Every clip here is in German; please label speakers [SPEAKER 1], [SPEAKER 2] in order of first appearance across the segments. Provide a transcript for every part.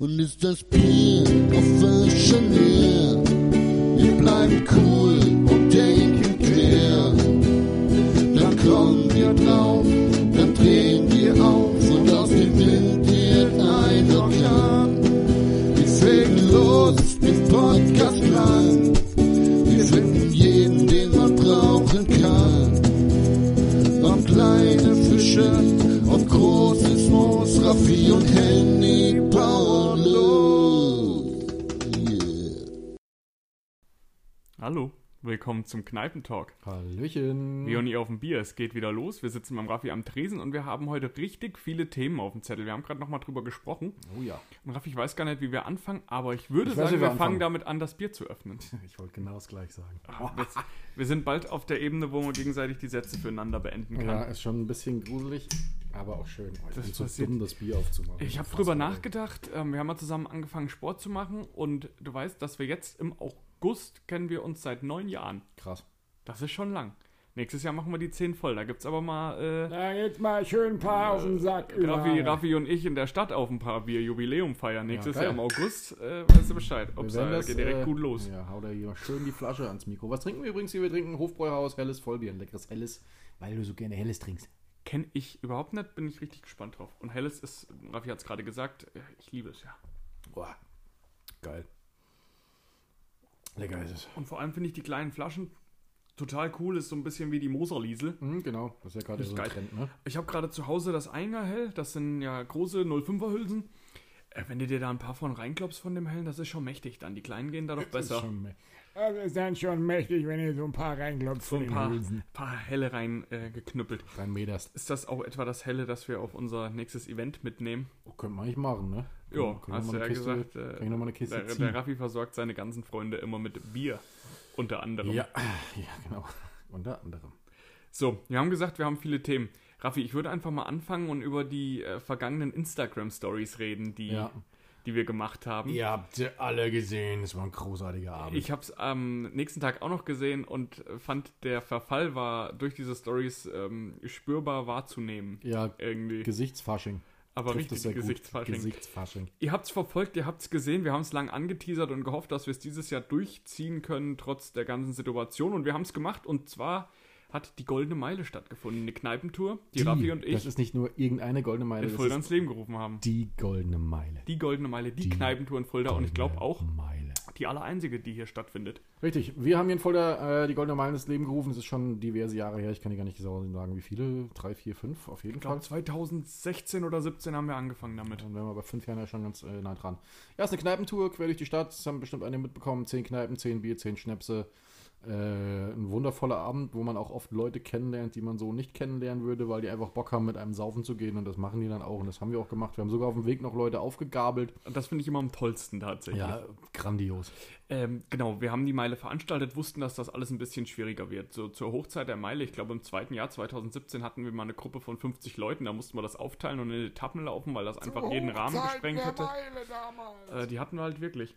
[SPEAKER 1] Und ist das Bier professionell? Wir bleiben cool
[SPEAKER 2] Hallo, willkommen zum Kneipentalk.
[SPEAKER 3] Hallöchen.
[SPEAKER 2] Wir und ihr auf dem Bier, es geht wieder los. Wir sitzen beim Raffi am Tresen und wir haben heute richtig viele Themen auf dem Zettel. Wir haben gerade nochmal drüber gesprochen.
[SPEAKER 3] Oh ja.
[SPEAKER 2] Und Raffi, ich weiß gar nicht, wie wir anfangen, aber ich würde
[SPEAKER 3] Ich weiß,
[SPEAKER 2] sagen,
[SPEAKER 3] wie
[SPEAKER 2] wir
[SPEAKER 3] wir
[SPEAKER 2] fangen
[SPEAKER 3] anfangen.
[SPEAKER 2] damit an, das Bier zu öffnen.
[SPEAKER 3] Ich wollte genau das gleich sagen.
[SPEAKER 2] Wir, wir sind bald auf der Ebene, wo man gegenseitig die Sätze füreinander beenden kann.
[SPEAKER 3] Ja, ist schon ein bisschen gruselig, aber auch schön. Oh, ich
[SPEAKER 2] Das
[SPEAKER 3] bin so
[SPEAKER 2] passiert-
[SPEAKER 3] dumm, das Bier aufzumachen.
[SPEAKER 2] Ich habe drüber nachgedacht. Ähm, wir haben mal zusammen angefangen, Sport zu machen. Und du weißt, dass wir jetzt im August kennen wir uns seit neun Jahren.
[SPEAKER 3] Krass.
[SPEAKER 2] Das ist schon lang. Nächstes Jahr machen wir die zehn voll. Da gibt es aber mal äh,
[SPEAKER 4] Da jetzt mal schön ein paar auf den Sack.
[SPEAKER 2] Raffi. Raffi und ich in der Stadt auf ein paar Bier Jubiläum feiern. Nächstes
[SPEAKER 3] geil.
[SPEAKER 2] Jahr im August, äh, weißt du Bescheid.
[SPEAKER 3] Werden
[SPEAKER 2] da
[SPEAKER 3] das,
[SPEAKER 2] geht direkt
[SPEAKER 3] äh,
[SPEAKER 2] gut los.
[SPEAKER 3] Ja, hau da hier schön die Flasche ans Mikro. Was trinken wir übrigens hier? Wir trinken Hofbräuhaus, helles Vollbier, ein leckeres helles, weil du so gerne helles trinkst.
[SPEAKER 2] Kenne ich überhaupt nicht, bin ich richtig gespannt drauf. Und Helles ist, Raffi hat es gerade gesagt, äh, ich liebe es ja.
[SPEAKER 3] Boah. Geil. Lecker ist es.
[SPEAKER 2] Und vor allem finde ich die kleinen Flaschen total cool. Ist so ein bisschen wie die Moserliesel.
[SPEAKER 3] Mhm, genau, das ist ja gerade
[SPEAKER 2] Ist
[SPEAKER 3] so ein
[SPEAKER 2] geil.
[SPEAKER 3] Trend, ne?
[SPEAKER 2] Ich habe gerade zu Hause das Einger Hell. Das sind ja große 05er Hülsen. Äh, wenn du dir da ein paar von reinklopfst von dem Hellen, das ist schon mächtig dann. Die kleinen gehen da doch
[SPEAKER 3] Das ist
[SPEAKER 2] besser.
[SPEAKER 3] schon me-
[SPEAKER 4] Das ist dann schon mächtig, wenn ihr so ein paar reinklopft
[SPEAKER 2] So
[SPEAKER 4] von
[SPEAKER 2] ein
[SPEAKER 4] den
[SPEAKER 2] paar, paar Helle rein äh.
[SPEAKER 3] Rein.
[SPEAKER 2] Ist das auch etwa das Helle, das wir auf unser nächstes Event mitnehmen?
[SPEAKER 3] Oh, können wir eigentlich machen, ne?
[SPEAKER 2] Ja, hast du ja
[SPEAKER 3] Kiste-
[SPEAKER 2] gesagt. Äh, der, der Raffi versorgt seine ganzen Freunde immer mit Bier. Unter anderem.
[SPEAKER 3] Ja, ja, genau. Unter anderem.
[SPEAKER 2] So, wir haben gesagt, wir haben viele Themen. Raffi, ich würde einfach mal anfangen und über die äh, vergangenen Instagram-Stories reden, die,
[SPEAKER 3] Ja.
[SPEAKER 2] die wir gemacht haben.
[SPEAKER 3] Ihr habt sie alle gesehen. Es war ein großartiger Abend.
[SPEAKER 2] Ich habe es am nächsten Tag auch noch gesehen und fand, der Verfall war durch diese Stories ähm, spürbar wahrzunehmen.
[SPEAKER 3] ja,
[SPEAKER 2] Irgendwie.
[SPEAKER 3] Gesichtsfasching.
[SPEAKER 2] Aber richtig
[SPEAKER 3] sehr gut.
[SPEAKER 2] Gesichtsfasching.
[SPEAKER 3] Gesichtsfasching.
[SPEAKER 2] Ihr habt es verfolgt, ihr habt es gesehen, wir haben es lang angeteasert und gehofft, dass wir es dieses Jahr durchziehen können, trotz der ganzen Situation. Und wir haben es gemacht und zwar hat die Goldene Meile stattgefunden, eine Kneipentour, die, Raffi und
[SPEAKER 3] Das
[SPEAKER 2] ich
[SPEAKER 3] ist nicht nur irgendeine goldene Meile,
[SPEAKER 2] in
[SPEAKER 3] das
[SPEAKER 2] Fulda ins Leben gerufen haben.
[SPEAKER 3] die goldene Meile.
[SPEAKER 2] Die Goldene Meile, die,
[SPEAKER 3] Die
[SPEAKER 2] Kneipentour in Fulda und ich glaube auch
[SPEAKER 3] Meile.
[SPEAKER 2] die aller einzige, die hier stattfindet.
[SPEAKER 3] Richtig, wir haben hier in Fulda äh, die goldene Meile ins Leben gerufen. Das ist schon diverse Jahre her. Ich kann dir gar nicht genau sagen, wie viele. Drei, vier, fünf auf jeden
[SPEAKER 2] Ich
[SPEAKER 3] Fall.
[SPEAKER 2] glaube 2016 oder 17 haben wir angefangen damit.
[SPEAKER 3] Dann wären wir bei fünf Jahren ja schon ganz äh, nah dran. Ja, es ist eine Kneipentour quer durch die Stadt. Das haben bestimmt einige mitbekommen. Zehn Kneipen, zehn Bier, zehn Schnäpse. Äh, ein wundervoller Abend, wo man auch oft Leute kennenlernt, die man so nicht kennenlernen würde, weil die einfach Bock haben, mit einem saufen zu gehen. Und das machen die dann auch. Und das haben wir auch gemacht. Wir haben sogar auf dem Weg noch Leute aufgegabelt.
[SPEAKER 2] Und das finde ich immer am tollsten tatsächlich.
[SPEAKER 3] Ja, grandios.
[SPEAKER 2] Ähm, genau, wir haben die Meile veranstaltet, wussten, dass das alles ein bisschen schwieriger wird. So zur Hochzeit der Meile, ich glaube im zweiten Jahr 2017 hatten wir mal eine Gruppe von 50 Leuten, da mussten wir das aufteilen und in Etappen laufen, weil das einfach jeden Rahmen gesprengt
[SPEAKER 4] der
[SPEAKER 2] hätte.
[SPEAKER 4] Meile damals.
[SPEAKER 2] Äh, die hatten wir halt wirklich.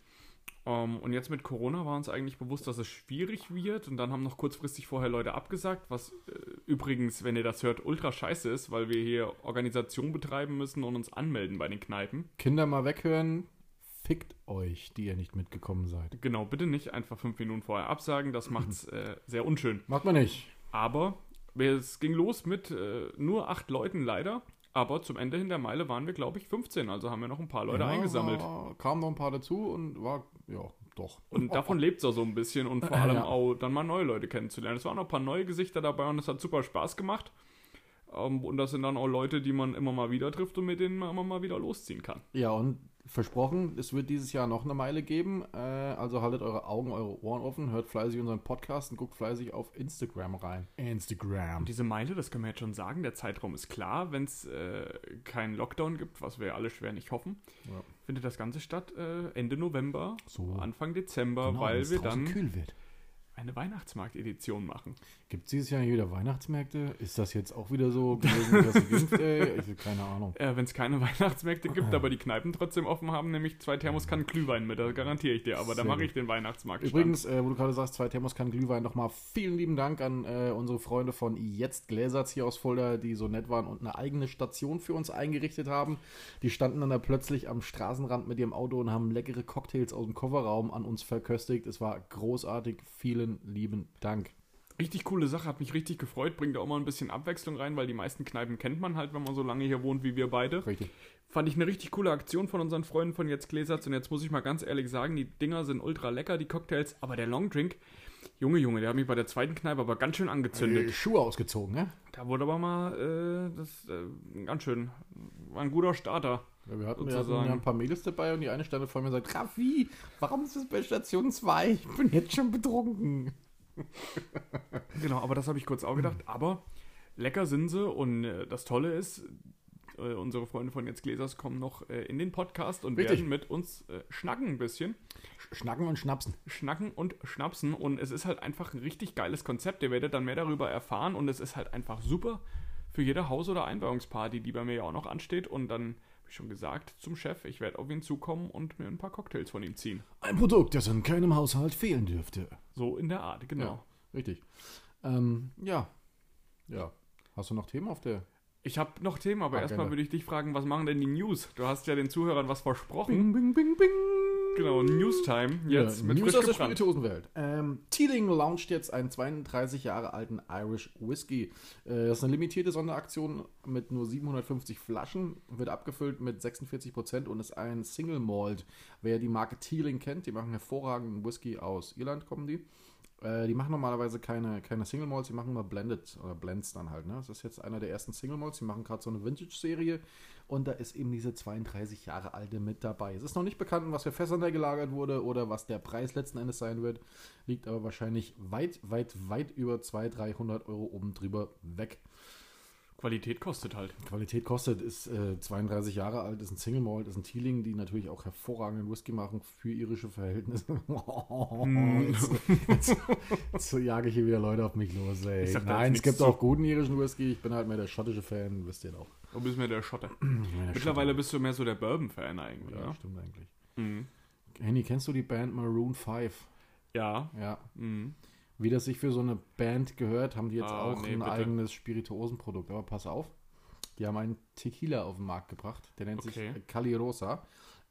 [SPEAKER 2] Ähm, und jetzt mit Corona war uns eigentlich bewusst, dass es schwierig wird. Und dann haben noch kurzfristig vorher Leute abgesagt, was äh, übrigens, wenn ihr das hört, ultra scheiße ist, weil wir hier Organisation betreiben müssen und uns anmelden bei den Kneipen.
[SPEAKER 3] Kinder mal weghören. Fickt euch, die ihr nicht mitgekommen seid.
[SPEAKER 2] Genau, bitte nicht einfach fünf Minuten vorher absagen, das macht's äh, sehr unschön.
[SPEAKER 3] Macht man nicht.
[SPEAKER 2] Aber es ging los mit äh, nur acht Leuten leider. Aber zum Ende hin der Meile waren wir, glaube ich, 15. Also haben wir noch ein paar Leute
[SPEAKER 3] Ja,
[SPEAKER 2] eingesammelt.
[SPEAKER 3] Kamen noch ein paar dazu und war, ja, doch.
[SPEAKER 2] Und davon lebt es auch so ein bisschen und vor allem
[SPEAKER 3] Ja.
[SPEAKER 2] auch dann mal neue Leute kennenzulernen. Es waren noch ein paar neue Gesichter dabei und es hat super Spaß gemacht. Ähm, und das sind dann auch Leute, die man immer mal wieder trifft und mit denen man immer mal wieder losziehen kann.
[SPEAKER 3] Ja, und versprochen, es wird dieses Jahr noch eine Meile geben. Äh, also haltet eure Augen, eure Ohren offen, hört fleißig unseren Podcast und guckt fleißig auf Instagram rein. Instagram.
[SPEAKER 2] Und diese Meile, das können wir jetzt schon sagen, der Zeitraum ist klar, wenn es äh, keinen Lockdown gibt, was wir ja alle schwer nicht hoffen,
[SPEAKER 3] Ja.
[SPEAKER 2] findet das Ganze statt äh, Ende November,
[SPEAKER 3] So.
[SPEAKER 2] Anfang Dezember,
[SPEAKER 3] Genau,
[SPEAKER 2] weil wir dann
[SPEAKER 3] kühl wird.
[SPEAKER 2] Eine Weihnachtsmarkt-Edition machen.
[SPEAKER 3] Gibt es dieses Jahr hier wieder Weihnachtsmärkte? Ist das jetzt auch wieder so gewesen, dass geimpft, ey? Ich keine Ahnung.
[SPEAKER 2] Äh, Wenn es keine Weihnachtsmärkte gibt, aber die Kneipen trotzdem offen haben, nämlich zwei Thermoskannen Glühwein mit, das garantiere ich dir. Aber da mache ich den Weihnachtsmarkt.
[SPEAKER 3] Übrigens, äh, wo du gerade sagst, zwei Thermoskannen Glühwein, nochmal vielen lieben Dank an äh, unsere Freunde von Jetzt Gläserz hier aus Fulda, die so nett waren und eine eigene Station für uns eingerichtet haben. Die standen dann da plötzlich am Straßenrand mit ihrem Auto und haben leckere Cocktails aus dem Kofferraum an uns verköstigt. Es war großartig. Vielen lieben Dank.
[SPEAKER 2] Richtig coole Sache, hat mich richtig gefreut, bringt auch mal ein bisschen Abwechslung rein, weil die meisten Kneipen kennt man halt, wenn man so lange hier wohnt wie wir beide.
[SPEAKER 3] Richtig.
[SPEAKER 2] Fand ich eine richtig coole Aktion von unseren Freunden von Jetzt Gläserz und jetzt muss ich mal ganz ehrlich sagen, die Dinger sind ultra lecker, die Cocktails, aber der Longdrink, Junge, Junge, der hat mich bei der zweiten Kneipe aber ganz schön angezündet.
[SPEAKER 3] Äh, Schuhe ausgezogen, ne?
[SPEAKER 2] Da wurde aber mal, äh, das, äh, ganz schön, war ein guter Starter.
[SPEAKER 3] Ja, wir, hatten,
[SPEAKER 2] Sozusagen.
[SPEAKER 3] ja ein paar Mädels dabei und die eine stand vor mir und sagt, Raffi, warum ist das bei Station 2? Ich bin jetzt schon betrunken.
[SPEAKER 2] Genau, aber das habe ich kurz auch gedacht. Aber lecker sind sie und äh, das Tolle ist, äh, unsere Freunde von Jetzt Gläsers kommen noch äh, in den Podcast und
[SPEAKER 3] Richtig.
[SPEAKER 2] werden mit uns äh, schnacken ein bisschen.
[SPEAKER 3] Schnacken und schnapsen.
[SPEAKER 2] Schnacken und schnapsen und es ist halt einfach ein richtig geiles Konzept. Ihr werdet dann mehr darüber erfahren und es ist halt einfach super für jede Haus- oder Einweihungsparty, die bei mir ja auch noch ansteht. Und dann, schon gesagt, zum Chef, ich werde auf ihn zukommen und mir ein paar Cocktails von ihm ziehen.
[SPEAKER 3] Ein Produkt, das in keinem Haushalt fehlen dürfte.
[SPEAKER 2] So in der Art, genau.
[SPEAKER 3] Ja, richtig. Ähm, ja. Ja. Hast du noch Themen auf der?
[SPEAKER 2] Ich habe noch Themen, aber
[SPEAKER 3] Ah,
[SPEAKER 2] erstmal würde ich dich fragen, was machen denn die News? Du hast ja den Zuhörern was versprochen.
[SPEAKER 3] bing, bing, bing.
[SPEAKER 2] Genau, Newstime jetzt
[SPEAKER 3] ja,
[SPEAKER 2] mit
[SPEAKER 3] News
[SPEAKER 2] frisch
[SPEAKER 3] aus der. Spirituosenwelt. Ähm, Teeling launcht jetzt einen 32 Jahre alten Irish Whisky. Äh, das ist eine limitierte Sonderaktion mit nur 750 Flaschen, wird abgefüllt mit 46 Prozent und ist ein Single Malt. Wer die Marke Teeling kennt, die machen hervorragenden Whisky aus Irland, kommen die. Äh, die machen normalerweise keine, keine Single Malts, die machen immer Blended oder Blends dann halt. Ne? Das ist jetzt einer der ersten Single Malts, die machen gerade so eine Vintage-Serie und da ist eben diese 32 Jahre alte mit dabei. Es ist noch nicht bekannt, was für Fässern der gelagert wurde oder was der Preis letzten Endes sein wird, liegt aber wahrscheinlich weit, weit, weit über 200, 300 Euro oben drüber weg.
[SPEAKER 2] Qualität kostet halt.
[SPEAKER 3] Qualität kostet, ist äh, 32 Jahre alt, ist ein Single Malt, ist ein Teeling, die natürlich auch hervorragenden Whisky machen für irische Verhältnisse. jetzt, jetzt, jetzt so jage ich hier wieder Leute auf mich los, ey. Nein,
[SPEAKER 2] jetzt
[SPEAKER 3] es gibt auch guten irischen Whisky. Ich bin halt mehr der schottische Fan, wisst ihr doch.
[SPEAKER 2] Du bist mir der Schotter.
[SPEAKER 3] Meiner
[SPEAKER 2] Mittlerweile bist du mehr so der Bourbon-Fan eigentlich.
[SPEAKER 3] Ja,
[SPEAKER 2] ja?
[SPEAKER 3] stimmt eigentlich.
[SPEAKER 2] Mhm.
[SPEAKER 3] Henny, kennst du die Band Maroon 5?
[SPEAKER 2] Ja.
[SPEAKER 3] Ja.
[SPEAKER 2] Mhm.
[SPEAKER 3] Wie das sich für so eine Band gehört, haben die jetzt
[SPEAKER 2] Ah,
[SPEAKER 3] auch
[SPEAKER 2] nee,
[SPEAKER 3] ein
[SPEAKER 2] bitte.
[SPEAKER 3] eigenes Spirituosenprodukt. Aber pass auf, die haben einen Tequila auf den Markt gebracht. Der nennt
[SPEAKER 2] Okay.
[SPEAKER 3] sich Cali Rosa.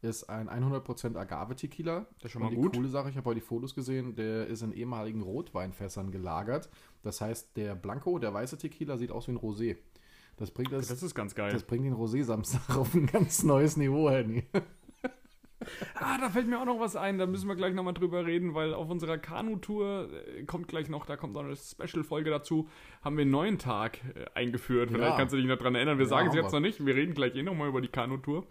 [SPEAKER 3] Ist ein 100% Agave-Tequila.
[SPEAKER 2] Das ist schon mal
[SPEAKER 3] Und die
[SPEAKER 2] gut.
[SPEAKER 3] coole Sache, ich habe heute die Fotos gesehen, der ist in ehemaligen Rotweinfässern gelagert. Das heißt, der Blanco, der weiße Tequila, sieht aus wie ein Rosé. Das bringt, das,
[SPEAKER 2] Das ist ganz geil.
[SPEAKER 3] das bringt den Rosé-Samstag auf ein ganz neues Niveau, Henny.
[SPEAKER 2] Ah, da fällt mir auch noch was ein, da müssen wir gleich nochmal drüber reden, weil auf unserer Kanu-Tour äh, kommt gleich noch, da kommt noch eine Special-Folge dazu, haben wir einen neuen Tag äh, eingeführt.
[SPEAKER 3] Ja.
[SPEAKER 2] Vielleicht kannst du dich noch dran erinnern. Wir
[SPEAKER 3] Ja,
[SPEAKER 2] sagen es jetzt noch nicht, wir reden gleich eh nochmal über die Kanu-Tour.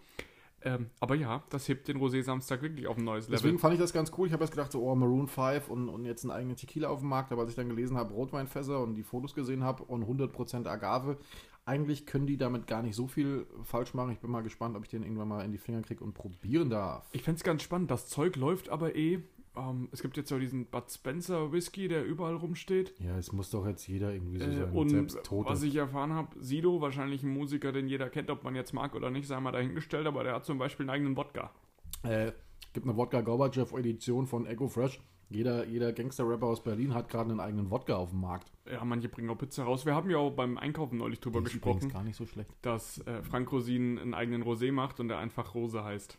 [SPEAKER 2] Ähm, aber ja, das hebt den Rosé-Samstag wirklich auf ein neues Level.
[SPEAKER 3] Deswegen fand ich das ganz cool. Ich habe erst gedacht, so, oh, Maroon 5 und, und jetzt einen eigenen Tequila auf dem Markt. Aber als ich dann gelesen habe, Rotweinfässer und die Fotos gesehen habe und 100% Agave, eigentlich können die damit gar nicht so viel falsch machen. Ich bin mal gespannt, ob ich den irgendwann mal in die Finger kriege und probieren darf.
[SPEAKER 2] Ich fände es ganz spannend. Das Zeug läuft aber eh. Ähm, es gibt jetzt ja diesen Bud Spencer Whisky, der überall rumsteht.
[SPEAKER 3] Ja, es muss doch jetzt jeder irgendwie so
[SPEAKER 2] Äh,
[SPEAKER 3] sein.
[SPEAKER 2] und
[SPEAKER 3] selbst Tote.
[SPEAKER 2] was ich erfahren habe, Sido, wahrscheinlich ein Musiker, den jeder kennt, ob man jetzt mag oder nicht, sei mal dahingestellt, aber der hat zum Beispiel einen eigenen Wodka.
[SPEAKER 3] Äh, gibt eine Wodka Gorbachev Edition von Echo Fresh. Jeder, jeder Gangster-Rapper aus Berlin hat gerade einen eigenen Wodka auf dem Markt.
[SPEAKER 2] Ja, manche bringen auch Pizza raus. Wir haben ja auch beim Einkaufen neulich drüber
[SPEAKER 3] ist übrigens
[SPEAKER 2] gesprochen,
[SPEAKER 3] gar nicht so schlecht.
[SPEAKER 2] dass äh, Frank Rosin einen eigenen Rosé macht und der einfach Rose heißt.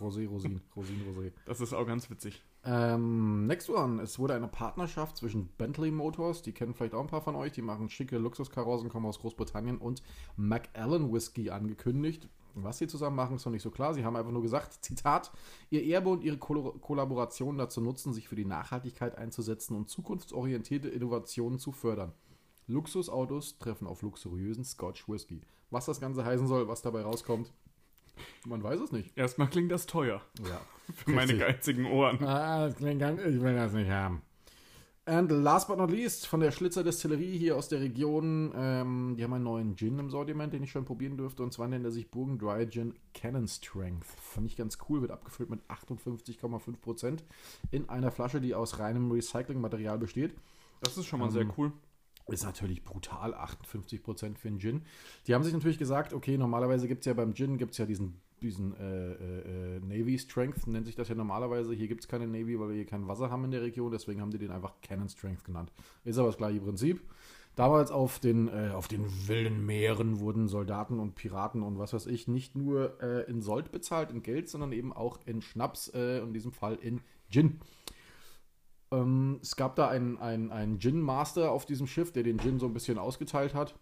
[SPEAKER 3] Rosé, Rosin, Rosin, Rosé.
[SPEAKER 2] Das ist auch ganz witzig.
[SPEAKER 3] Ähm, next one. Es wurde eine Partnerschaft zwischen Bentley Motors, die kennen vielleicht auch ein paar von euch, die machen schicke Luxuskarossen, kommen aus Großbritannien, und Macallan Whisky angekündigt. Was sie zusammen machen, ist noch nicht so klar. Sie haben einfach nur gesagt, Zitat, ihr Erbe und ihre Kol Kollaboration dazu nutzen, sich für die Nachhaltigkeit einzusetzen und zukunftsorientierte Innovationen zu fördern. Luxusautos treffen auf luxuriösen Scotch Whisky. Was das Ganze heißen soll, was dabei rauskommt, man weiß es nicht.
[SPEAKER 2] Erstmal klingt das teuer
[SPEAKER 3] Ja.
[SPEAKER 2] für meine
[SPEAKER 3] Richtig.
[SPEAKER 2] geizigen Ohren.
[SPEAKER 4] Ah, das klingt ganz, ich will das nicht haben.
[SPEAKER 3] And last but not least, von der Schlitzer Destillerie hier aus der Region, ähm, die haben einen neuen Gin im Sortiment, den ich schon probieren dürfte. Und zwar nennt er sich Burgen Dry Gin Cannon Strength. Fand ich ganz cool, wird abgefüllt mit 58,5% in einer Flasche, die aus reinem Recyclingmaterial besteht.
[SPEAKER 2] Das ist schon mal
[SPEAKER 3] Ähm,
[SPEAKER 2] sehr cool.
[SPEAKER 3] Ist natürlich brutal, 58% für einen Gin. Die haben sich natürlich gesagt, okay, normalerweise gibt es ja beim Gin gibt's ja diesen, diesen äh, äh, äh, Navy Strength, nennt sich das ja normalerweise. Hier gibt es keine Navy, weil wir hier kein Wasser haben in der Region, deswegen haben die den einfach Cannon Strength genannt. Ist aber das gleiche Prinzip. Damals auf den, äh, auf den wilden Meeren wurden Soldaten und Piraten und was weiß ich nicht nur äh, in Sold bezahlt, in Geld, sondern eben auch in Schnaps, äh, in diesem Fall in Gin. Ähm, es gab da einen, einen, einen Gin Master auf diesem Schiff, der den Gin so ein bisschen ausgeteilt hat.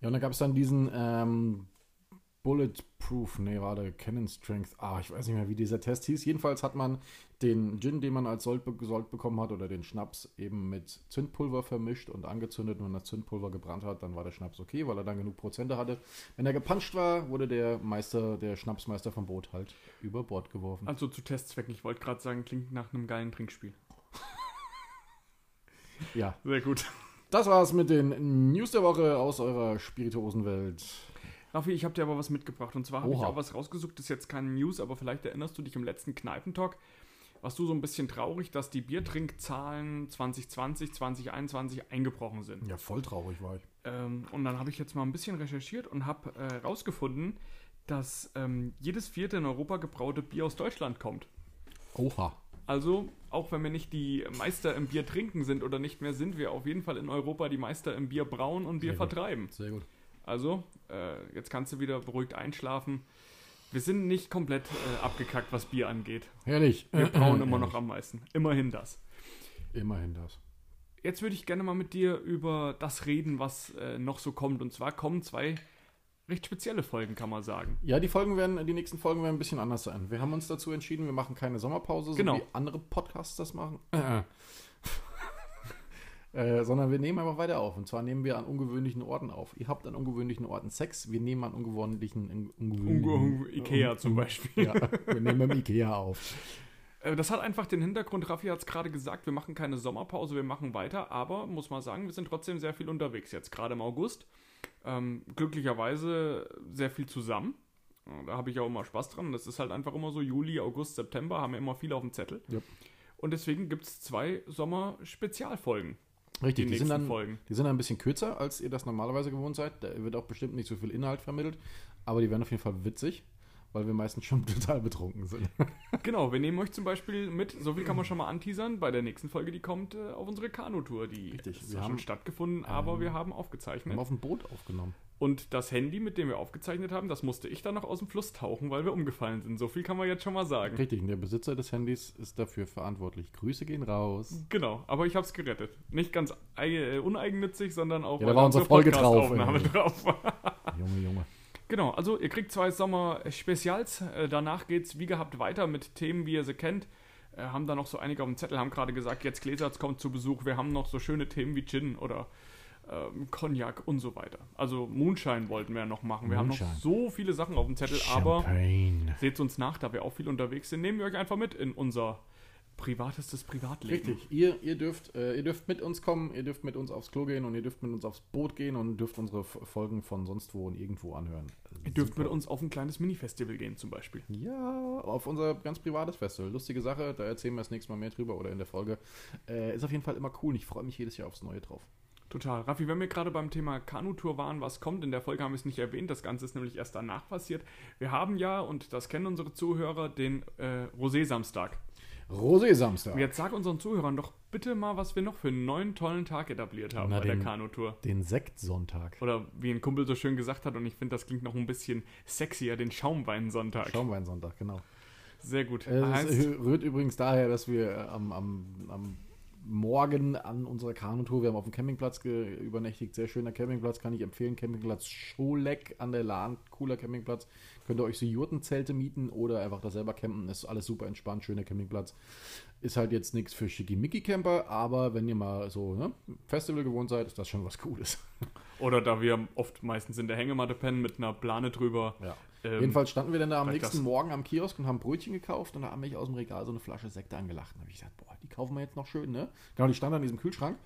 [SPEAKER 3] Ja, und dann gab es dann diesen ähm, Bulletproof, nee, warte, Cannon Strength. Ah, ich weiß nicht mehr, wie dieser Test hieß. Jedenfalls hat man den Gin, den man als Sold, Sold bekommen hat, oder den Schnaps eben mit Zündpulver vermischt und angezündet. Und wenn das Zündpulver gebrannt hat, dann war der Schnaps okay, weil er dann genug Prozente hatte. Wenn er gepanscht war, wurde der Meister, der Schnapsmeister vom Boot halt über Bord geworfen.
[SPEAKER 2] Also zu Testzwecken. Ich wollte gerade sagen, klingt nach einem geilen Trinkspiel.
[SPEAKER 3] Ja,
[SPEAKER 2] Sehr gut.
[SPEAKER 3] das war's mit den News der Woche aus eurer Spirituosenwelt.
[SPEAKER 2] Raffi, ich habe dir aber was mitgebracht. Und zwar habe ich auch was rausgesucht. Das ist jetzt keine News, aber vielleicht erinnerst du dich im letzten Kneipentalk. Warst du so ein bisschen traurig, dass die Biertrinkzahlen 2020, 2021 eingebrochen sind?
[SPEAKER 3] Ja, voll traurig war ich.
[SPEAKER 2] Ähm, und dann habe ich jetzt mal ein bisschen recherchiert und habe äh, rausgefunden, dass ähm, jedes vierte in Europa gebraute Bier aus Deutschland kommt.
[SPEAKER 3] Oha.
[SPEAKER 2] Also, auch wenn wir nicht die Meister im Bier trinken sind oder nicht mehr, sind wir auf jeden Fall in Europa die Meister im Bier brauen und Bier
[SPEAKER 3] Sehr gut.
[SPEAKER 2] vertreiben.
[SPEAKER 3] Sehr gut.
[SPEAKER 2] Also, äh, jetzt kannst du wieder beruhigt einschlafen. Wir sind nicht komplett äh, abgekackt, was Bier angeht.
[SPEAKER 3] Herrlich.
[SPEAKER 2] Wir brauen immer noch am meisten. Immerhin das.
[SPEAKER 3] Immerhin das.
[SPEAKER 2] Jetzt würde ich gerne mal mit dir über das reden, was äh, noch so kommt. Und zwar kommen zwei recht spezielle Folgen, kann man sagen.
[SPEAKER 3] Ja, die Folgen werden, die nächsten Folgen werden ein bisschen anders sein. Wir haben uns dazu entschieden, wir machen keine Sommerpause, so
[SPEAKER 2] Genau.
[SPEAKER 3] wie andere Podcasts das machen. Äh, sondern wir nehmen einfach weiter auf. Und zwar nehmen wir an ungewöhnlichen Orten auf. Ihr habt an ungewöhnlichen Orten Sex, wir nehmen an ungewöhnlichen, ungewöhnlichen
[SPEAKER 2] Unge- Ikea zum Beispiel.
[SPEAKER 3] Ja, wir nehmen im Ikea auf.
[SPEAKER 2] Äh, Das hat einfach den Hintergrund, Raffi hat es gerade gesagt, wir machen keine Sommerpause, wir machen weiter, aber muss man sagen, wir sind trotzdem sehr viel unterwegs jetzt, gerade im August. Ähm, glücklicherweise sehr viel zusammen. Äh, Da habe ich auch immer Spaß dran. Das ist halt einfach immer so, Juli, August, September haben wir immer viel auf dem Zettel.
[SPEAKER 3] Ja.
[SPEAKER 2] Und deswegen gibt es zwei Sommer-Spezialfolgen.
[SPEAKER 3] Richtig,
[SPEAKER 2] Die
[SPEAKER 3] die, sind dann,
[SPEAKER 2] Folgen.
[SPEAKER 3] die sind dann ein bisschen kürzer, als ihr das normalerweise gewohnt seid. Da wird auch bestimmt nicht so viel Inhalt vermittelt, aber die werden auf jeden Fall witzig, weil wir meistens schon total betrunken sind.
[SPEAKER 2] Genau, wir nehmen euch zum Beispiel mit, so viel kann man schon mal anteasern, bei der nächsten Folge, die kommt äh, auf unsere Kanutour. Die
[SPEAKER 3] Richtig,
[SPEAKER 2] ist
[SPEAKER 3] wir haben-
[SPEAKER 2] schon stattgefunden, aber wir haben
[SPEAKER 3] Wir
[SPEAKER 2] aufgezeichnet.
[SPEAKER 3] haben auf dem Boot aufgenommen.
[SPEAKER 2] Und das Handy, mit dem wir aufgezeichnet haben, das musste ich dann noch aus dem Fluss tauchen, weil wir umgefallen sind. So viel kann man jetzt schon mal sagen.
[SPEAKER 3] Richtig, und der Besitzer des Handys ist dafür verantwortlich. Grüße gehen raus.
[SPEAKER 2] Genau, aber ich habe es gerettet. Nicht ganz äh, uneigennützig, sondern auch
[SPEAKER 3] Ja, da war unsere Folge drauf,
[SPEAKER 2] war.
[SPEAKER 3] Junge, Junge.
[SPEAKER 2] Genau, also ihr kriegt zwei Sommer-Spezials. Äh, danach geht's wie gehabt weiter mit Themen, wie ihr sie kennt. Äh, haben da noch so einige auf dem Zettel, haben gerade gesagt, jetzt Gläserz kommt zu Besuch. Wir haben noch so schöne Themen wie Gin oder ähm, Cognac und so weiter. Also Moonshine wollten wir ja noch machen. Wir haben
[SPEAKER 3] Moonshine.
[SPEAKER 2] noch so viele Sachen auf dem Zettel, aber
[SPEAKER 3] Champagne.
[SPEAKER 2] seht uns nach, da wir auch viel unterwegs sind. Nehmen wir euch einfach mit in unser privatestes Privatleben.
[SPEAKER 3] Richtig, ihr, ihr, dürft, äh, ihr dürft mit uns kommen, ihr dürft mit uns aufs Klo gehen und ihr dürft mit uns aufs Boot gehen und dürft unsere Folgen von sonst wo und irgendwo anhören.
[SPEAKER 2] Ihr dürft
[SPEAKER 3] Super.
[SPEAKER 2] mit uns auf ein kleines Mini-Festival gehen zum Beispiel.
[SPEAKER 3] Ja, auf unser ganz privates Festival. Lustige Sache, da erzählen wir das nächste Mal mehr drüber oder in der Folge. Äh, ist auf jeden Fall immer cool und ich freue mich jedes Jahr aufs Neue drauf.
[SPEAKER 2] Total. Raffi, wenn wir gerade beim Thema Kanutour waren, was kommt, in der Folge haben wir es nicht erwähnt, das Ganze ist nämlich erst danach passiert. Wir haben ja, und das kennen unsere Zuhörer, den äh, Rosé-Samstag.
[SPEAKER 3] Rosé Samstag.
[SPEAKER 2] Und Jetzt sag unseren Zuhörern doch bitte mal, was wir noch für einen neuen tollen Tag etabliert haben
[SPEAKER 3] Na,
[SPEAKER 2] bei der
[SPEAKER 3] den-
[SPEAKER 2] Kanutour.
[SPEAKER 3] Den Sektsonntag.
[SPEAKER 2] Oder wie ein Kumpel so schön gesagt hat, und ich finde, das klingt noch ein bisschen sexier, den Schaumweinsonntag.
[SPEAKER 3] Schaumweinsonntag, genau.
[SPEAKER 2] Sehr gut.
[SPEAKER 3] Äh,
[SPEAKER 2] Heißt,
[SPEAKER 3] Es rührt übrigens daher, dass wir äh, am, am, am Morgen an unserer Kanutour, wir haben auf dem Campingplatz übernächtigt, sehr schöner Campingplatz, kann ich empfehlen, Campingplatz Scholek an der Lahn, cooler Campingplatz, könnt ihr euch so Jurtenzelte mieten oder einfach da selber campen, ist alles super entspannt, schöner Campingplatz, ist halt jetzt nichts für Schickimicki-Camper, aber wenn ihr mal so ne, Festival gewohnt seid, ist das schon was Cooles.
[SPEAKER 2] oder da wir oft meistens in der Hängematte pennen mit einer Plane drüber,
[SPEAKER 3] Ja.
[SPEAKER 2] Ähm,
[SPEAKER 3] Jedenfalls standen wir dann da am nächsten
[SPEAKER 2] das-
[SPEAKER 3] Morgen am Kiosk und haben Brötchen gekauft und da haben mich aus dem Regal so eine Flasche Sekt angelacht. Da habe ich gesagt, boah, die kaufen wir jetzt noch schön, ne? Genau, die stand an diesem Kühlschrank.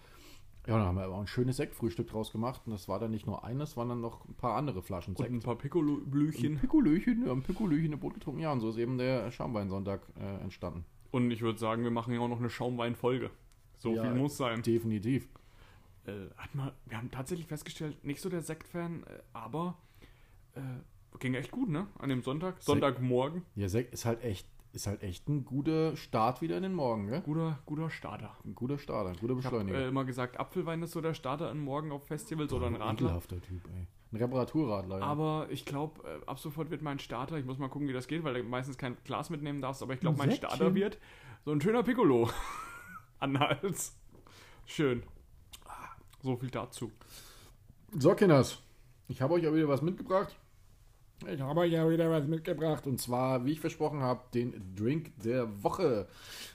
[SPEAKER 3] Ja, und dann haben wir aber ein schönes Sektfrühstück draus gemacht und das war dann nicht nur eines, waren dann noch ein paar andere Flaschen
[SPEAKER 2] Und
[SPEAKER 3] Sekt.
[SPEAKER 2] ein paar Piccolo-Blüchen.
[SPEAKER 3] Pikolöchen, ja, ein Pikolöchen im Boot getrunken. Ja, und so ist eben der Schaumweinsonntag äh, entstanden.
[SPEAKER 2] Und ich würde sagen, wir machen ja auch noch eine Schaumwein-Folge. So
[SPEAKER 3] Ja,
[SPEAKER 2] viel muss sein.
[SPEAKER 3] Definitiv.
[SPEAKER 2] Äh, hat mal, wir haben tatsächlich festgestellt, nicht so der Sektfan, äh, aber äh, ging echt gut, ne? An dem Sonntag. Sonntagmorgen.
[SPEAKER 3] Ja, Sekt ist halt echt, ist halt echt ein guter Start wieder in den Morgen, gell?
[SPEAKER 2] Guter, guter Starter.
[SPEAKER 3] Ein guter Starter, ein guter
[SPEAKER 2] Ich habe
[SPEAKER 3] Beschleuniger.
[SPEAKER 2] äh, immer gesagt, Apfelwein ist so der Starter an Morgen auf Festivals oder ein Radler.
[SPEAKER 3] Ekelhafter Typ, ey. Ein Reparaturradler, ja.
[SPEAKER 2] Aber ich glaube, äh, ab sofort wird mein Starter, ich muss mal gucken, wie das geht, weil du meistens kein Glas mitnehmen darfst, aber ich glaube,
[SPEAKER 3] Ein
[SPEAKER 2] mein
[SPEAKER 3] Säckchen.
[SPEAKER 2] Starter wird so ein schöner Piccolo an den Hals. Schön. So viel dazu.
[SPEAKER 3] So, Kinders, ich habe euch auch wieder was mitgebracht.
[SPEAKER 4] Ich habe euch ja wieder was mitgebracht.
[SPEAKER 3] Und zwar, wie ich versprochen habe, den Drink der Woche.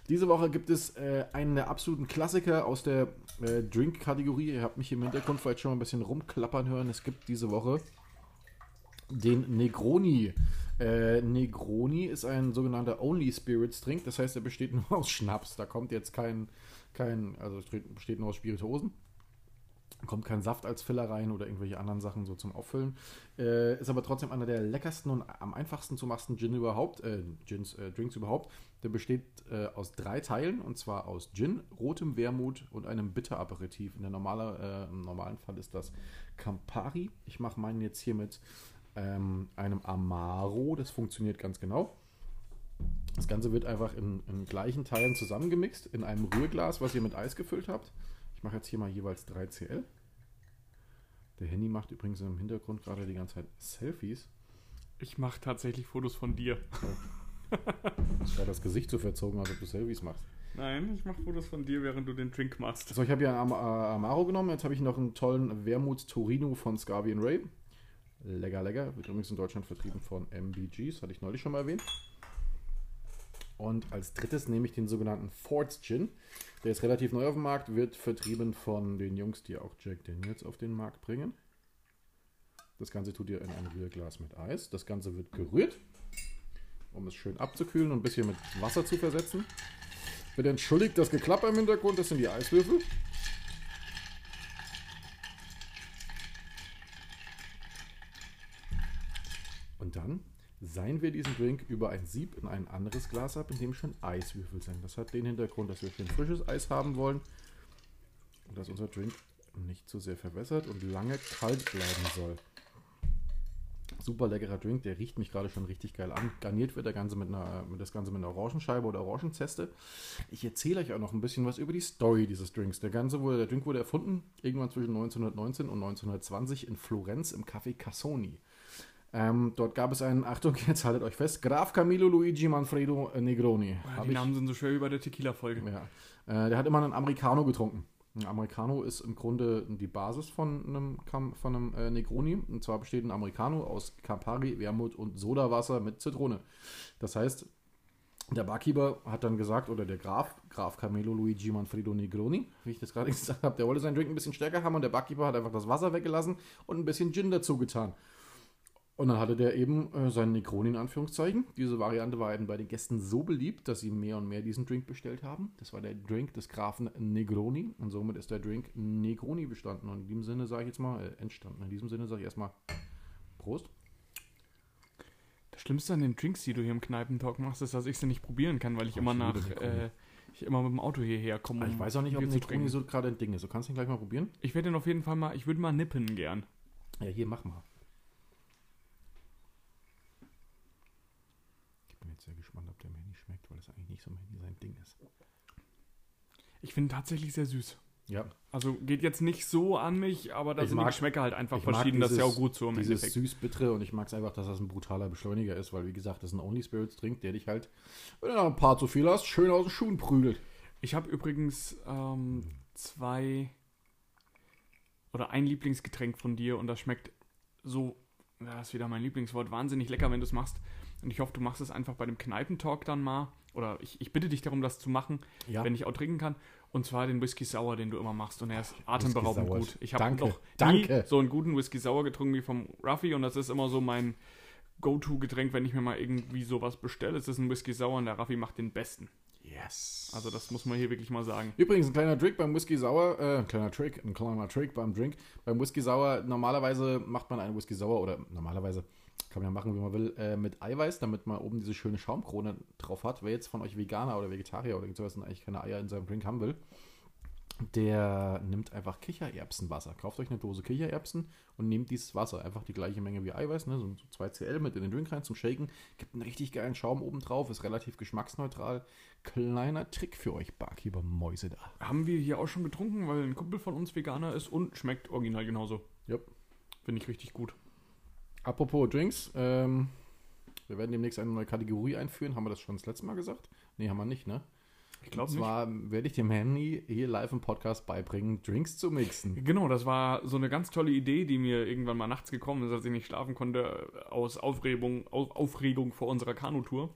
[SPEAKER 3] Diese Woche gibt es äh, einen der absoluten Klassiker aus der äh, Drink-Kategorie. Ihr habt mich im Hintergrund vielleicht schon mal ein bisschen rumklappern hören. Es gibt diese Woche den Negroni. Äh, Negroni ist ein sogenannter Only Spirits Drink. Das heißt, er besteht nur aus Schnaps. Da kommt jetzt kein, kein also es besteht nur aus Spirituosen. Kommt kein Saft als Filler rein oder irgendwelche anderen Sachen so zum Auffüllen. Äh, ist aber trotzdem einer der leckersten und am einfachsten zu machsten Gin überhaupt, äh, Gins, äh, Drinks überhaupt. Der besteht äh, aus drei Teilen und zwar aus Gin, rotem Wermut und einem Bitteraperitif. In der normale, äh, Im normalen Fall ist das Campari. Ich mache meinen jetzt hier mit ähm, einem Amaro. Das funktioniert ganz genau. Das Ganze wird einfach in, in gleichen Teilen zusammengemixt in einem Rührglas, was ihr mit Eis gefüllt habt. Ich mache jetzt hier mal jeweils 3 CL. Der Handy macht übrigens im Hintergrund gerade die ganze Zeit Selfies.
[SPEAKER 2] Ich mache tatsächlich Fotos von dir.
[SPEAKER 3] Ist gerade das Gesicht so verzogen, als ob du Selfies machst.
[SPEAKER 2] Nein, ich mache Fotos von dir, während du den Drink machst.
[SPEAKER 3] So, ich habe hier Am äh, Amaro genommen. Jetzt habe ich noch einen tollen Wermut Torino von Scavi Ray. Lecker, lecker. Wird übrigens in Deutschland vertrieben von MBGs. Hatte ich neulich schon mal erwähnt. Und als drittes nehme ich den sogenannten Fords Gin. Der ist relativ neu auf dem Markt, wird vertrieben von den Jungs, die auch Jack Daniels auf den Markt bringen. Das Ganze tut ihr in ein Rührglas mit Eis. Das Ganze wird gerührt, um es schön abzukühlen und ein bisschen mit Wasser zu versetzen. Bitte entschuldigt das Geklapper im Hintergrund, das sind die Eiswürfel. Und dann seien wir diesen Drink über ein Sieb in ein anderes Glas ab, in dem schon Eiswürfel sind. Das hat den Hintergrund, dass wir schön frisches Eis haben wollen und dass unser Drink nicht zu sehr verwässert und lange kalt bleiben soll. Super leckerer Drink, der riecht mich gerade schon richtig geil an. Garniert wird der Ganze mit einer, mit das Ganze mit einer Orangenscheibe oder Orangenzeste. Ich erzähle euch auch noch ein bisschen was über die Story dieses Drinks. Der ganze wurde, der Drink wurde erfunden irgendwann zwischen 1919 und 1920 in Florenz im Café Cassoni. Ähm, dort gab es einen, Achtung, jetzt haltet euch fest, Graf Camillo Luigi Manfredo Negroni.
[SPEAKER 2] Ja,
[SPEAKER 3] Hab
[SPEAKER 2] die
[SPEAKER 3] ich-
[SPEAKER 2] Namen sind so schwer wie bei der Tequila-Folge.
[SPEAKER 3] ja. Äh, der hat immer einen Americano getrunken. Ein Americano ist im Grunde die Basis von einem, von einem äh, Negroni. Und zwar besteht ein Americano aus Campari, Wermut und Sodawasser mit Zitrone. Das heißt, der Barkeeper hat dann gesagt, oder der Graf, Graf Camillo Luigi Manfredo Negroni, wie ich das gerade gesagt habe, der wollte seinen Drink ein bisschen stärker haben und der Barkeeper hat einfach das Wasser weggelassen und ein bisschen Gin dazu getan. Und dann hatte der eben äh, seinen Negroni in Anführungszeichen. Diese Variante war eben bei den Gästen so beliebt, dass sie mehr und mehr diesen Drink bestellt haben. Das war der Drink des Grafen Negroni und somit ist der Drink Negroni bestanden. Und in diesem Sinne sage ich jetzt mal, äh, entstanden. In diesem Sinne sage ich erstmal Prost.
[SPEAKER 2] Das Schlimmste an den Drinks, die du hier im Kneipentalk machst, ist, dass ich sie nicht probieren kann, weil ich immer
[SPEAKER 3] ich
[SPEAKER 2] nach,
[SPEAKER 3] liebe Negroni.
[SPEAKER 2] äh, ich immer mit dem Auto hierher komme.
[SPEAKER 3] Ich weiß auch nicht, ob Negroni so gerade ein Ding ist. Du kannst ihn gleich mal probieren.
[SPEAKER 2] Ich werde den auf jeden Fall mal, ich würde mal nippen gern.
[SPEAKER 3] Ja, hier, mach mal. Ich bin jetzt sehr gespannt, ob der mir nicht schmeckt, weil das eigentlich nicht so sein Ding ist.
[SPEAKER 2] Ich finde tatsächlich sehr süß.
[SPEAKER 3] Ja,
[SPEAKER 2] Also geht jetzt nicht so an mich, aber da
[SPEAKER 3] Ich
[SPEAKER 2] sind
[SPEAKER 3] mag-
[SPEAKER 2] die Geschmäcker halt einfach verschieden. das ist ja
[SPEAKER 3] dieses-
[SPEAKER 2] auch gut so im
[SPEAKER 3] dieses
[SPEAKER 2] Endeffekt.
[SPEAKER 3] süß-bittere und ich mag es einfach, dass das ein brutaler Beschleuniger ist, weil wie gesagt, das ist ein Only Spirits Drink, der dich halt, wenn du noch ein paar zu viel hast, schön aus den Schuhen prügelt.
[SPEAKER 2] Ich habe übrigens ähm, zwei oder ein Lieblingsgetränk von dir und das schmeckt so, das ist wieder mein Lieblingswort, wahnsinnig lecker, wenn du es machst. Und ich hoffe, du machst es einfach bei dem Kneipentalk dann mal. Oder ich, ich bitte dich darum, das zu machen,
[SPEAKER 3] Ja.
[SPEAKER 2] wenn ich auch trinken kann. Und zwar den Whisky Sour, den du immer machst. Und er ist atemberaubend gut. Ich habe noch
[SPEAKER 3] danke.
[SPEAKER 2] nie so einen guten Whisky Sour getrunken wie vom Ruffy. Und das ist immer so mein Go-To-Getränk, wenn ich mir mal irgendwie sowas bestelle. Es ist ein Whisky Sauer und der Raffi macht den besten.
[SPEAKER 3] Yes.
[SPEAKER 2] Also das muss man hier wirklich mal sagen.
[SPEAKER 3] Übrigens, ein kleiner Trick beim Whisky Sauer, äh, ein kleiner Trick, ein kleiner Trick beim Drink. Beim Whisky Sauer, normalerweise macht man einen Whisky Sauer oder normalerweise kann man ja machen, wie man will, äh, mit Eiweiß, damit man oben diese schöne Schaumkrone drauf hat. Wer jetzt von euch Veganer oder Vegetarier oder sowas und eigentlich keine Eier in seinem Drink haben will, der nimmt einfach Kichererbsenwasser. Kauft euch eine Dose Kichererbsen und nehmt dieses Wasser. Einfach die gleiche Menge wie Eiweiß, ne? so 2 CL mit in den Drink rein zum Shaken. Gibt einen richtig geilen Schaum oben drauf, ist relativ geschmacksneutral. Kleiner Trick für euch Barkeeper Mäuse da.
[SPEAKER 2] Haben wir hier auch schon getrunken, weil ein Kumpel von uns Veganer ist und schmeckt original genauso.
[SPEAKER 3] Yep.
[SPEAKER 2] Finde ich richtig gut.
[SPEAKER 3] Apropos Drinks, ähm, wir werden demnächst eine neue Kategorie einführen. Haben wir das schon das letzte Mal gesagt? Nee, haben wir nicht, ne?
[SPEAKER 2] Ich
[SPEAKER 3] Und
[SPEAKER 2] glaube nicht.
[SPEAKER 3] zwar werde ich dem Handy hier live im Podcast beibringen, Drinks zu mixen.
[SPEAKER 2] Genau, das war so eine ganz tolle Idee, die mir irgendwann mal nachts gekommen ist, als ich nicht schlafen konnte, aus Aufregung, Auf, Aufregung vor unserer Kanutour.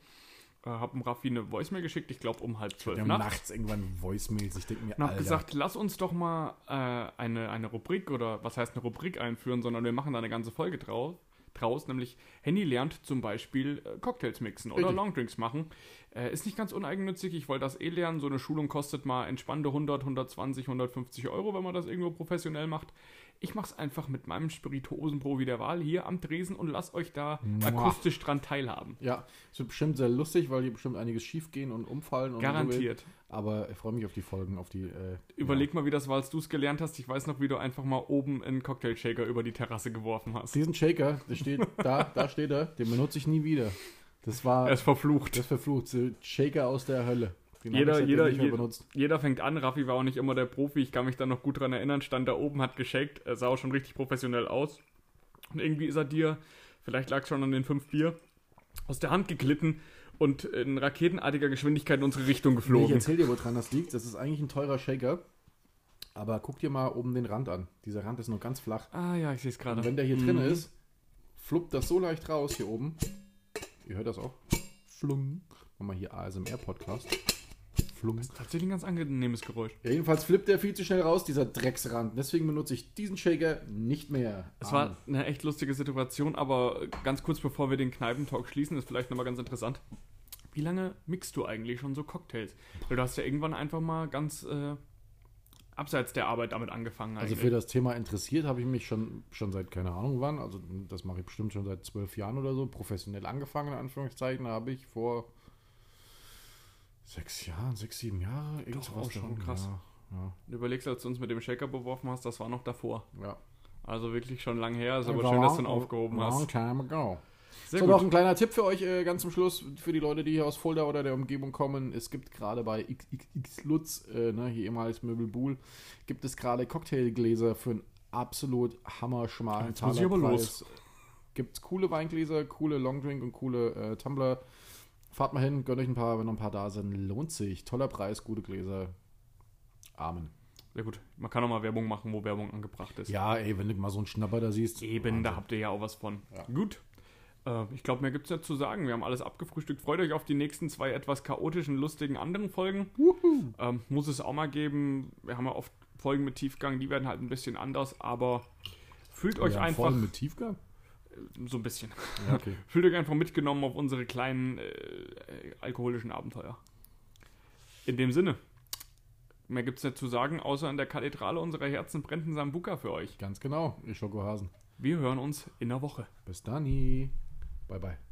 [SPEAKER 2] Äh, hab dem Raffi eine Voicemail geschickt, ich glaube um halb zwölf
[SPEAKER 3] Wir haben
[SPEAKER 2] nachts.
[SPEAKER 3] nachts irgendwann Voicemails. Ich denke mir,
[SPEAKER 2] Und hab
[SPEAKER 3] Alter,
[SPEAKER 2] gesagt, lass uns doch mal äh, eine, eine Rubrik oder was heißt eine Rubrik einführen, sondern wir machen da eine ganze Folge drauf, draus, nämlich Henny lernt zum Beispiel äh, Cocktails mixen oder
[SPEAKER 3] Richtig.
[SPEAKER 2] Longdrinks machen. Äh, ist nicht ganz uneigennützig, ich wollte das eh lernen. So eine Schulung kostet mal entspannte 100, 120, 150 Euro, wenn man das irgendwo professionell macht. Ich mache es einfach mit meinem Spirituosenprofi der Wahl hier am Tresen und lass euch da
[SPEAKER 3] Mua.
[SPEAKER 2] akustisch dran teilhaben.
[SPEAKER 3] Ja, es wird bestimmt sehr lustig, weil hier bestimmt einiges schief gehen und umfallen. Und
[SPEAKER 2] Garantiert.
[SPEAKER 3] So. Aber ich freue mich auf die Folgen, auf die. Äh,
[SPEAKER 2] Überleg mal, wie das war, als du es gelernt hast. Ich weiß noch, wie du einfach mal oben einen Cocktail-Shaker über die Terrasse geworfen
[SPEAKER 3] Ja.
[SPEAKER 2] hast.
[SPEAKER 3] Diesen Shaker, der steht da, da steht er, den benutze ich nie wieder. Das war
[SPEAKER 2] Er ist verflucht.
[SPEAKER 3] das verflucht. so Shaker aus der Hölle. Den
[SPEAKER 2] Jeder- jeder- jeder-. Jeder fängt an. Raffi war auch nicht immer der Profi. Ich kann mich da noch gut dran erinnern. Stand da oben, hat geshakt. Er sah auch schon richtig professionell aus. Und irgendwie ist er dir, vielleicht lag es schon an den fünf Bier, aus der Hand geglitten und in raketenartiger Geschwindigkeit in unsere Richtung
[SPEAKER 3] Nee, ich
[SPEAKER 2] geflogen.
[SPEAKER 3] erzähl dir, woran das liegt. Das ist eigentlich ein teurer Shaker. Aber guck dir mal oben den Rand an. Dieser Rand ist nur ganz flach.
[SPEAKER 2] ah ja, ich sehe es gerade.
[SPEAKER 3] Und wenn der hier drin
[SPEAKER 2] Mhm.
[SPEAKER 3] ist, fluppt das so leicht raus hier oben. Ihr hört das auch. Flung. Machen wir hier ASMR-Podcast. Flung.
[SPEAKER 2] Tatsächlich ein ganz angenehmes Geräusch.
[SPEAKER 3] Ja, jedenfalls flippt der viel zu schnell raus, dieser Drecksrand. Deswegen benutze ich diesen Shaker nicht mehr.
[SPEAKER 2] Es war eine echt lustige Situation, aber ganz kurz bevor wir den Kneipentalk schließen, ist vielleicht nochmal ganz interessant. Wie lange mixt du eigentlich schon so Cocktails? Du hast ja irgendwann einfach mal ganz äh, abseits der Arbeit damit angefangen.
[SPEAKER 3] Also
[SPEAKER 2] eigentlich.
[SPEAKER 3] für das Thema interessiert habe ich mich schon, schon seit keine Ahnung wann, also das mache ich bestimmt schon seit zwölf Jahren oder so, professionell angefangen, in Anführungszeichen, habe ich vor sechs Jahren, sechs, sieben Jahre, irgendwas
[SPEAKER 2] auch schon
[SPEAKER 3] darum,
[SPEAKER 2] krass.
[SPEAKER 3] Ja,
[SPEAKER 2] Du überlegst, als du uns mit dem Shaker beworfen hast, das war noch davor.
[SPEAKER 3] ja. ja.
[SPEAKER 2] Also wirklich schon lang her. Ist aber
[SPEAKER 3] Long-
[SPEAKER 2] schön, dass du ihn aufgehoben
[SPEAKER 3] long
[SPEAKER 2] hast.
[SPEAKER 3] time ago.
[SPEAKER 2] Sehr
[SPEAKER 3] so,
[SPEAKER 2] gut.
[SPEAKER 3] noch ein kleiner Tipp für euch äh, ganz zum Schluss, für die Leute, die hier aus Fulda oder der Umgebung kommen. Es gibt gerade bei XXX Lutz, äh, ne, hier ehemals Möbel Buhl, gibt es gerade Cocktailgläser für einen absolut hammerschmalen Talerpreis. Gibt coole Weingläser, coole Longdrink und coole äh, Tumbler. Fahrt mal hin, gönnt euch ein paar, wenn noch ein paar da sind. Lohnt sich. Toller Preis, gute Gläser. Amen.
[SPEAKER 2] Sehr gut. Man kann auch mal Werbung machen, wo Werbung angebracht ist.
[SPEAKER 3] Ja, ey, wenn du mal so einen Schnapper da siehst.
[SPEAKER 2] Eben, da
[SPEAKER 3] Wahnsinn.
[SPEAKER 2] habt ihr ja auch was von.
[SPEAKER 3] Ja.
[SPEAKER 2] Gut. Äh, ich glaube, mehr gibt es nicht zu sagen. Wir haben alles abgefrühstückt. Freut euch auf die nächsten zwei etwas chaotischen, lustigen anderen Folgen. Ähm, muss es auch mal geben. Wir haben ja oft Folgen mit Tiefgang, die werden halt ein bisschen anders, aber fühlt euch
[SPEAKER 3] Ja,
[SPEAKER 2] einfach
[SPEAKER 3] voll mit Tiefgang?
[SPEAKER 2] So ein bisschen.
[SPEAKER 3] Ja, okay.
[SPEAKER 2] Fühlt euch einfach mitgenommen auf unsere kleinen äh, alkoholischen Abenteuer. In dem Sinne, mehr gibt es nicht zu sagen, außer in der Kathedrale unserer Herzen brennt ein Sambuka für euch.
[SPEAKER 3] Ganz genau, ihr Schokohasen.
[SPEAKER 2] Wir hören uns in der Woche.
[SPEAKER 3] Bis dann. Bye, bye.